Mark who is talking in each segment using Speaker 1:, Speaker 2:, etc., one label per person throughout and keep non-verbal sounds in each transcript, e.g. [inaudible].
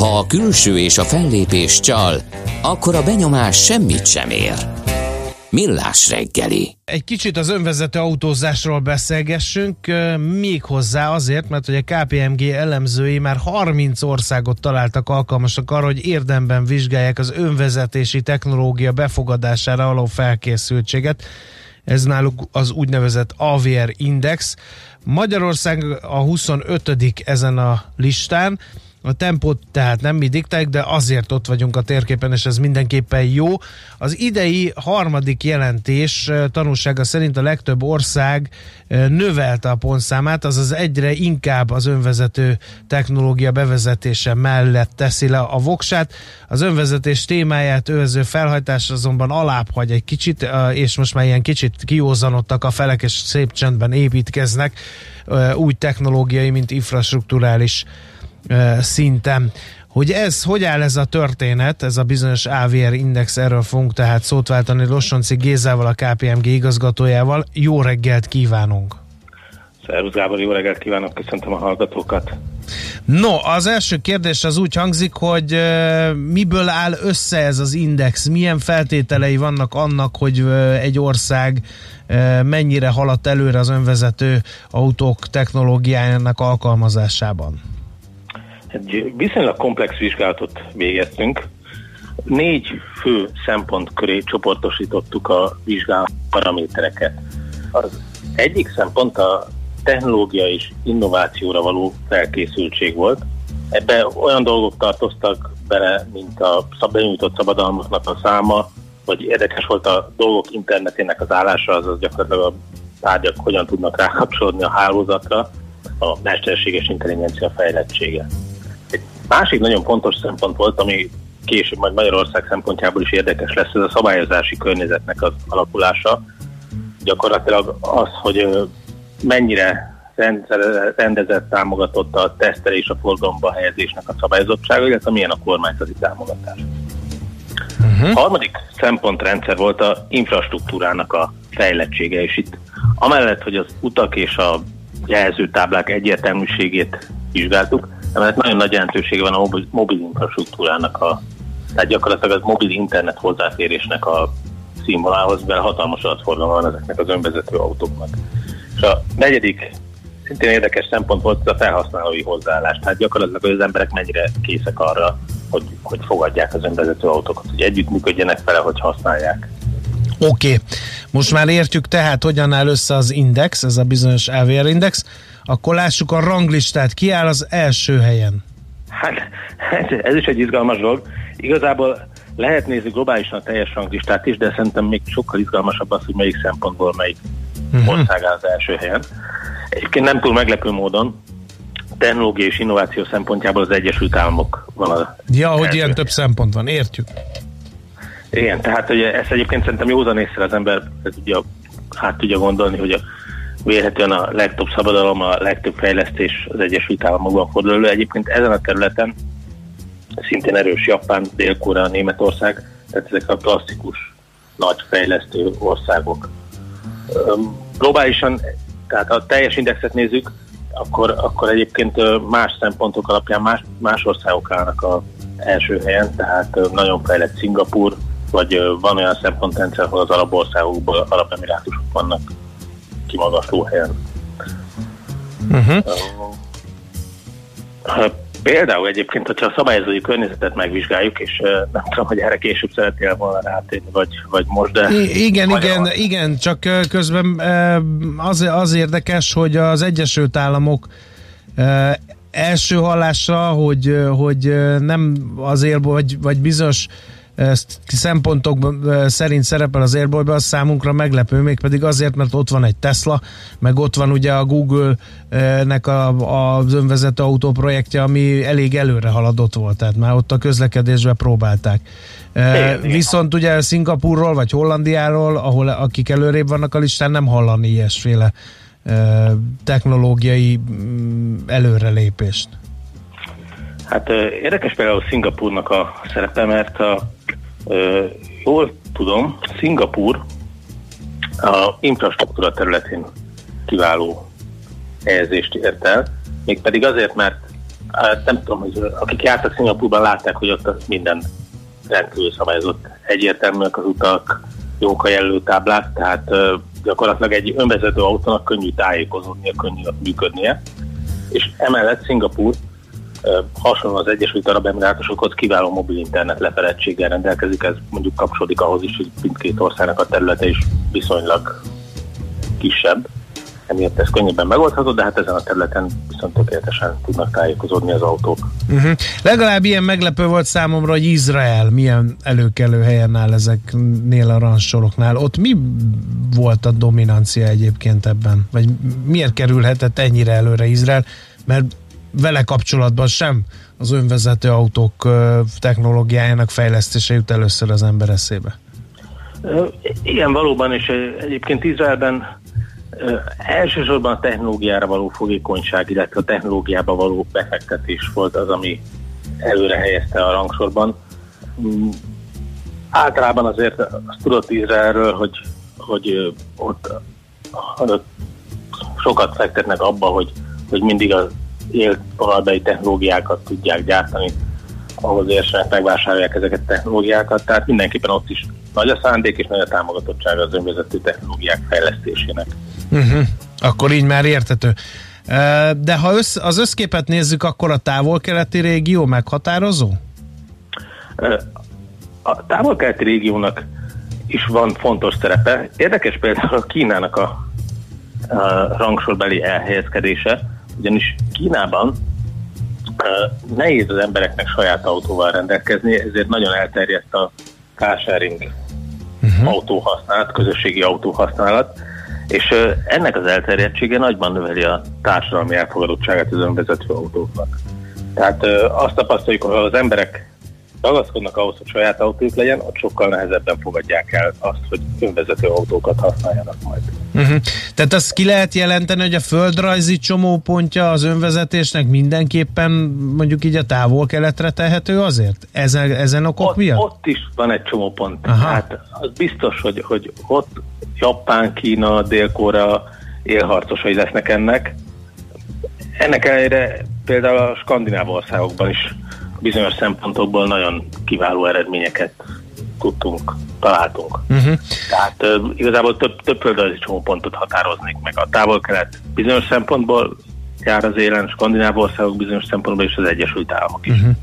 Speaker 1: Ha a külső és a fellépés csal, akkor a benyomás semmit sem ér. Millás reggeli.
Speaker 2: Egy kicsit az önvezető autózásról beszélgessünk, még hozzá azért, mert hogy a KPMG elemzői már 30 országot találtak alkalmasak arra, hogy érdemben vizsgálják az önvezetési technológia befogadására való felkészültséget. Ez náluk az úgynevezett AVR Index. Magyarország a 25. ezen a listán, a tempót tehát nem mi diktáljuk, de azért ott vagyunk a térképen, és ez mindenképpen jó. Az idei harmadik jelentés tanulsága szerint a legtöbb ország növelte a pontszámát, azaz egyre inkább az önvezető technológia bevezetése mellett teszi le a voksát. Az önvezetés témáját övező felhajtás azonban alább hagy egy kicsit, és most már ilyen kicsit kiózanodtak a felek, és szép csendben építkeznek úgy technológiai, mint infrastruktúrális szinten. Hogy ez, hogy áll ez a történet, ez a bizonyos AVR index, erről fogunk tehát szót váltani Lossonci Gézával, a KPMG igazgatójával. Jó reggelt kívánunk!
Speaker 3: Szervusz Gábor, jó reggelt kívánok, köszöntöm a hallgatókat!
Speaker 2: No, az első kérdés az úgy hangzik, hogy uh, miből áll össze ez az index? Milyen feltételei vannak annak, hogy uh, egy ország uh, mennyire haladt előre az önvezető autók technológiájának alkalmazásában?
Speaker 3: Egy viszonylag komplex vizsgálatot végeztünk. Négy fő szempont köré csoportosítottuk a vizsgálat paramétereket. Az egyik szempont a technológia és innovációra való felkészültség volt. Ebbe olyan dolgok tartoztak bele, mint a benyújtott szabadalmaknak a száma, vagy érdekes volt a dolgok internetének az állása, azaz gyakorlatilag a tárgyak hogyan tudnak rákapcsolódni a hálózatra, a mesterséges intelligencia fejlettsége. Másik nagyon fontos szempont volt, ami később majd Magyarország szempontjából is érdekes lesz, ez a szabályozási környezetnek az alakulása. Gyakorlatilag az, hogy mennyire rendezett, támogatott a tesztelés a forgalomba helyezésnek a szabályozottsága, illetve milyen a kormányzati támogatás. Uh-huh. A harmadik szempontrendszer volt a infrastruktúrának a fejlettsége, és itt amellett, hogy az utak és a jelzőtáblák egyértelműségét vizsgáltuk, mert nagyon nagy jelentősége van a mobil, mobil infrastruktúrának, a, tehát gyakorlatilag az mobil internet hozzáférésnek a színvonalához, mert hatalmas adatforgalma van ezeknek az önvezető autóknak. És a negyedik szintén érdekes szempont volt a felhasználói hozzáállás. Tehát gyakorlatilag az emberek mennyire készek arra, hogy, hogy fogadják az önvezető autókat, hogy együttműködjenek vele, hogy használják.
Speaker 2: Oké, okay. most már értjük tehát, hogyan áll össze az index, ez a bizonyos AVR index. Akkor lássuk a ranglistát. Ki áll az első helyen?
Speaker 3: Hát ez is egy izgalmas dolog. Igazából lehet nézni globálisan a teljes ranglistát is, de szerintem még sokkal izgalmasabb az, hogy melyik szempontból melyik uh-huh. ország áll az első helyen. Egyébként nem túl meglepő módon, technológia és innováció szempontjából az Egyesült Államok van a
Speaker 2: Ja, hogy ilyen több szempont van, értjük.
Speaker 3: Igen, tehát ugye ezt egyébként szerintem józan észre az ember ugye, hát tudja gondolni, hogy a vélhetően a legtöbb szabadalom, a legtöbb fejlesztés az Egyesült Államokban fordul elő. Egyébként ezen a területen szintén erős Japán, Dél-Korea, Németország, tehát ezek a klasszikus nagy fejlesztő országok. Globálisan, tehát a teljes indexet nézzük, akkor, akkor egyébként más szempontok alapján más, más országok állnak a első helyen, tehát nagyon fejlett Szingapur, vagy van olyan szempontrendszer, ahol az arab országokból arab emirátusok vannak kimagasló helyen. Uh-huh. Például egyébként, hogyha a szabályozói környezetet megvizsgáljuk, és nem tudom, hogy erre később szeretnél volna rátérni, vagy, vagy most, de...
Speaker 2: I- igen, igen, van. igen, csak közben az, az érdekes, hogy az Egyesült Államok első hallásra, hogy, hogy nem azért, vagy, vagy bizonyos szempontok szerint szerepel az Airboy-ban, az számunkra meglepő, mégpedig azért, mert ott van egy Tesla, meg ott van ugye a Google-nek a, az önvezető autó projektje, ami elég előre haladott volt, tehát már ott a közlekedésbe próbálták. Igen, Viszont igen. ugye Szingapurról vagy Hollandiáról, ahol akik előrébb vannak a listán, nem hallani ilyesféle technológiai mm, előrelépést.
Speaker 3: Hát érdekes például Szingapurnak a szerepe, mert a Jól tudom, Szingapur a infrastruktúra területén kiváló helyezést ért el, mégpedig azért, mert nem tudom, hogy akik jártak Szingapurban látták, hogy ott minden rendkívül szabályozott. Egyértelműek az utak, jók a jelölőtáblák, tehát gyakorlatilag egy önvezető autónak könnyű tájékozódnia, könnyű működnie. És emellett Szingapur hasonlóan az Egyesült Arab Emirátusokhoz kiváló mobil internet lefeledtséggel rendelkezik, ez mondjuk kapcsolódik ahhoz is, hogy mindkét országnak a területe is viszonylag kisebb, emiatt ez könnyebben megoldható, de hát ezen a területen viszont tökéletesen tudnak tájékozódni az autók.
Speaker 2: Uh-huh. Legalább ilyen meglepő volt számomra, hogy Izrael milyen előkelő helyen áll ezeknél a ransoroknál. Ott mi volt a dominancia egyébként ebben? Vagy miért kerülhetett ennyire előre Izrael? Mert vele kapcsolatban sem az önvezető autók technológiájának fejlesztése jut először az ember eszébe.
Speaker 3: Igen, valóban, és egyébként Izraelben elsősorban a technológiára való fogékonyság, illetve a technológiába való befektetés volt az, ami előre helyezte a rangsorban. Mm, általában azért azt tudott Izraelről, hogy, hogy ott, sokat fektetnek abba, hogy, hogy mindig az élt technológiákat tudják gyártani, ahhoz érsenek, megvásárolják ezeket a technológiákat, tehát mindenképpen ott is nagy a szándék és nagy a támogatottság az önvezető technológiák fejlesztésének.
Speaker 2: Uh-huh. Akkor így már értető. De ha össz, az összképet nézzük, akkor a távol-keleti régió meghatározó?
Speaker 3: A távol-keleti régiónak is van fontos szerepe. Érdekes például a Kínának a, a rangsorbeli elhelyezkedése, ugyanis Kínában nehéz az embereknek saját autóval rendelkezni, ezért nagyon elterjedt a carsharing uh-huh. autóhasználat, közösségi autóhasználat, és ennek az elterjedtsége nagyban növeli a társadalmi elfogadottságát az önvezető autóknak. Tehát azt tapasztaljuk, hogy az emberek ragaszkodnak ahhoz, hogy saját autójuk legyen, ott sokkal nehezebben fogadják el azt, hogy önvezető autókat használjanak majd.
Speaker 2: Uh-huh. Tehát azt ki lehet jelenteni, hogy a földrajzi csomópontja az önvezetésnek mindenképpen mondjuk így a távol-keletre tehető azért? Ezen, ezen okok
Speaker 3: ott,
Speaker 2: miatt?
Speaker 3: Ott is van egy csomópont. Aha. Hát az biztos, hogy, hogy ott Japán, Kína, Dél-Korea élharcosai lesznek ennek. Ennek ellenére például a skandináv országokban is bizonyos szempontokból nagyon kiváló eredményeket tudtunk, találtunk. Uh-huh. Tehát uh, igazából több, több földrajzi csomópontot határoznék meg. A távol-kelet bizonyos szempontból jár az élen, skandináv országok bizonyos szempontból és az Egyesült Államok is. Uh-huh.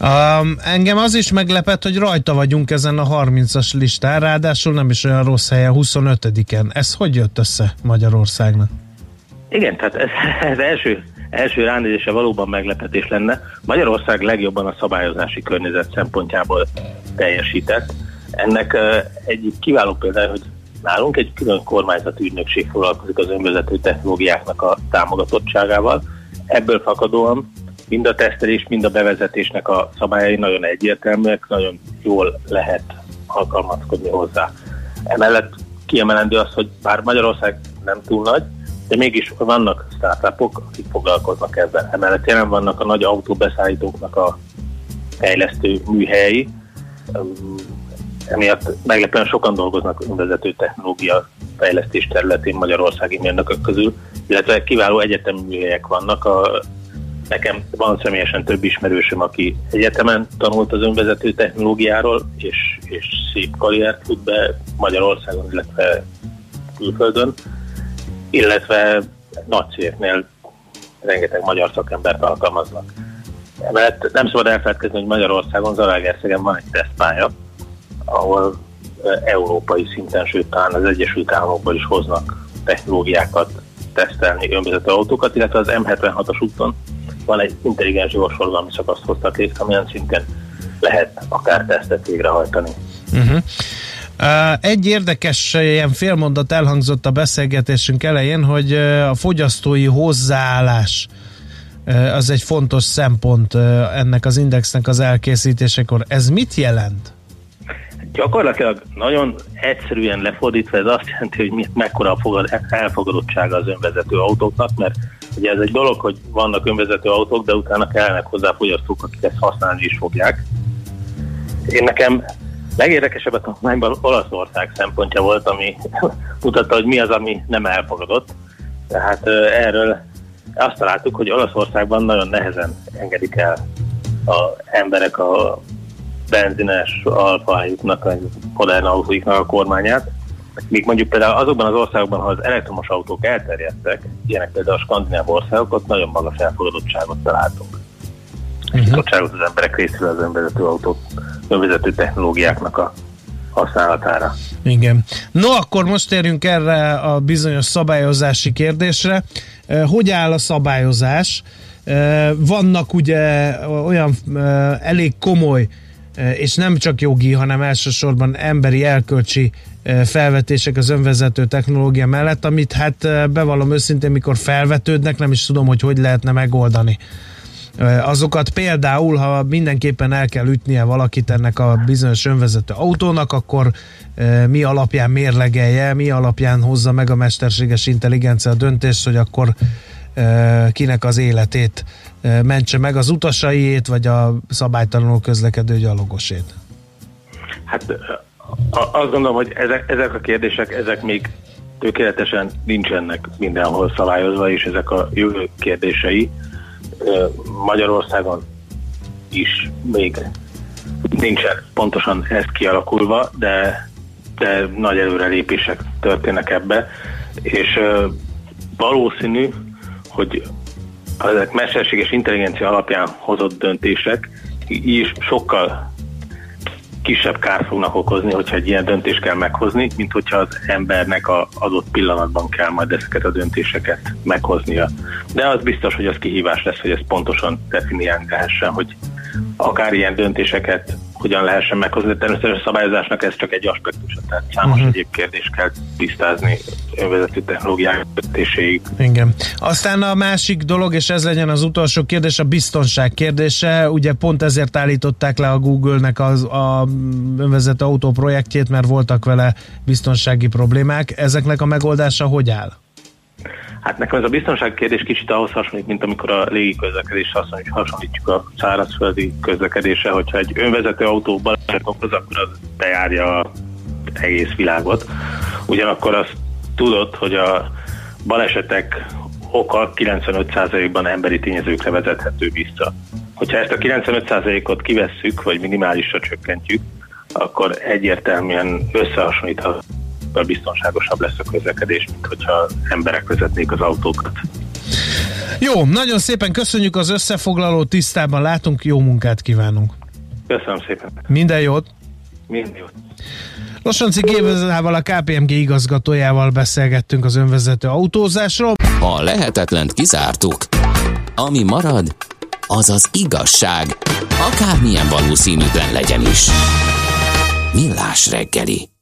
Speaker 2: Um, engem az is meglepett, hogy rajta vagyunk ezen a 30-as listán, ráadásul nem is olyan rossz helyen, 25-en. Ez hogy jött össze Magyarországnak?
Speaker 3: Igen, tehát ez, ez első első ránézése valóban meglepetés lenne. Magyarország legjobban a szabályozási környezet szempontjából teljesített. Ennek egyik kiváló példája, hogy nálunk egy külön kormányzati ügynökség foglalkozik az önvezető technológiáknak a támogatottságával. Ebből fakadóan mind a tesztelés, mind a bevezetésnek a szabályai nagyon egyértelműek, nagyon jól lehet alkalmazkodni hozzá. Emellett kiemelendő az, hogy bár Magyarország nem túl nagy, de mégis vannak startupok, akik foglalkoznak ezzel. Emellett jelen vannak a nagy autóbeszállítóknak a fejlesztő műhelyi, emiatt meglepően sokan dolgoznak önvezető technológia fejlesztés területén magyarországi mérnökök közül, illetve kiváló egyetemi műhelyek vannak. A, nekem van személyesen több ismerősöm, aki egyetemen tanult az önvezető technológiáról, és, és szép karriert fut be Magyarországon, illetve külföldön illetve nagy cégeknél rengeteg magyar szakembert alkalmaznak. Mert nem szabad elfelejtkezni, hogy Magyarországon Zalaegerszegen van egy tesztpálya, ahol európai szinten, sőt talán az Egyesült Államokból is hoznak technológiákat tesztelni önvezető autókat, illetve az M76-as úton van egy intelligens gyorsforgalmi szakaszt hoztak létre, amilyen szinten lehet akár tesztet végrehajtani. Uh-huh.
Speaker 2: Egy érdekes ilyen félmondat elhangzott a beszélgetésünk elején, hogy a fogyasztói hozzáállás az egy fontos szempont ennek az indexnek az elkészítésekor. Ez mit jelent?
Speaker 3: Gyakorlatilag nagyon egyszerűen lefordítva ez azt jelenti, hogy mekkora a elfogadottsága az önvezető autóknak, mert ugye ez egy dolog, hogy vannak önvezető autók, de utána kellene hozzá fogyasztók, akik ezt használni is fogják. Én nekem Legérdekesebb a tanulmányban Olaszország szempontja volt, ami [laughs] mutatta, hogy mi az, ami nem elfogadott. Tehát erről azt találtuk, hogy Olaszországban nagyon nehezen engedik el az emberek a benzines alfájuknak, a modern autóiknak a kormányát, Míg mondjuk például azokban az országokban, ha az elektromos autók elterjedtek, ilyenek például a skandináv országok, ott nagyon magas elfogadottságot találtunk. Uh-huh. az emberek részéről az önvezető autók, önvezető technológiáknak a használatára.
Speaker 2: Igen. No, akkor most térjünk erre a bizonyos szabályozási kérdésre. Eh, hogy áll a szabályozás? Eh, vannak ugye olyan eh, elég komoly és nem csak jogi, hanem elsősorban emberi elkölcsi felvetések az önvezető technológia mellett, amit hát bevallom őszintén, mikor felvetődnek, nem is tudom, hogy hogy lehetne megoldani. Azokat például, ha mindenképpen el kell ütnie valakit ennek a bizonyos önvezető autónak, akkor mi alapján mérlegelje, mi alapján hozza meg a mesterséges intelligencia a döntést, hogy akkor kinek az életét mentse meg, az utasaiét, vagy a szabálytalanul közlekedő gyalogosét?
Speaker 3: Hát azt gondolom, hogy ezek, ezek a kérdések, ezek még tökéletesen nincsenek mindenhol szabályozva, és ezek a jövő kérdései Magyarországon is még nincsen pontosan ez kialakulva, de, de nagy előrelépések történnek ebbe, és valószínű, hogy ezek mesterséges intelligencia alapján hozott döntések is sokkal kisebb kár fognak okozni, hogyha egy ilyen döntést kell meghozni, mint hogyha az embernek a adott pillanatban kell majd ezeket a döntéseket meghoznia. De az biztos, hogy az kihívás lesz, hogy ezt pontosan definiálni lehessen, hogy akár ilyen döntéseket hogyan lehessen meghozni. Természetesen a szabályozásnak ez csak egy aspektus, tehát számos uh-huh. egyéb kérdést kell tisztázni önvezető technológiák kötéséig.
Speaker 2: Igen. Aztán a másik dolog, és ez legyen az utolsó kérdés, a biztonság kérdése. Ugye pont ezért állították le a Google-nek az a önvezető autó projektjét, mert voltak vele biztonsági problémák. Ezeknek a megoldása hogy áll?
Speaker 3: Hát nekem ez a biztonság kérdés kicsit ahhoz hasonlít, mint amikor a légi közlekedés hasonlítjuk a szárazföldi közlekedése, hogyha egy önvezető autó baleset okoz, akkor az bejárja az egész világot. Ugyanakkor azt tudod, hogy a balesetek oka 95%-ban emberi tényezőkre vezethető vissza. Hogyha ezt a 95%-ot kivesszük, vagy minimálisra csökkentjük, akkor egyértelműen összehasonlítható biztonságosabb lesz a közlekedés, mint hogyha emberek vezetnék az autókat.
Speaker 2: Jó, nagyon szépen köszönjük az összefoglaló, tisztában látunk, jó munkát kívánunk.
Speaker 3: Köszönöm szépen.
Speaker 2: Minden jót.
Speaker 3: Minden jót.
Speaker 2: Losonci Gévezával, a KPMG igazgatójával beszélgettünk az önvezető autózásról.
Speaker 1: A lehetetlent kizártuk. Ami marad, az az igazság, akármilyen valószínűtlen legyen is. Millás reggeli.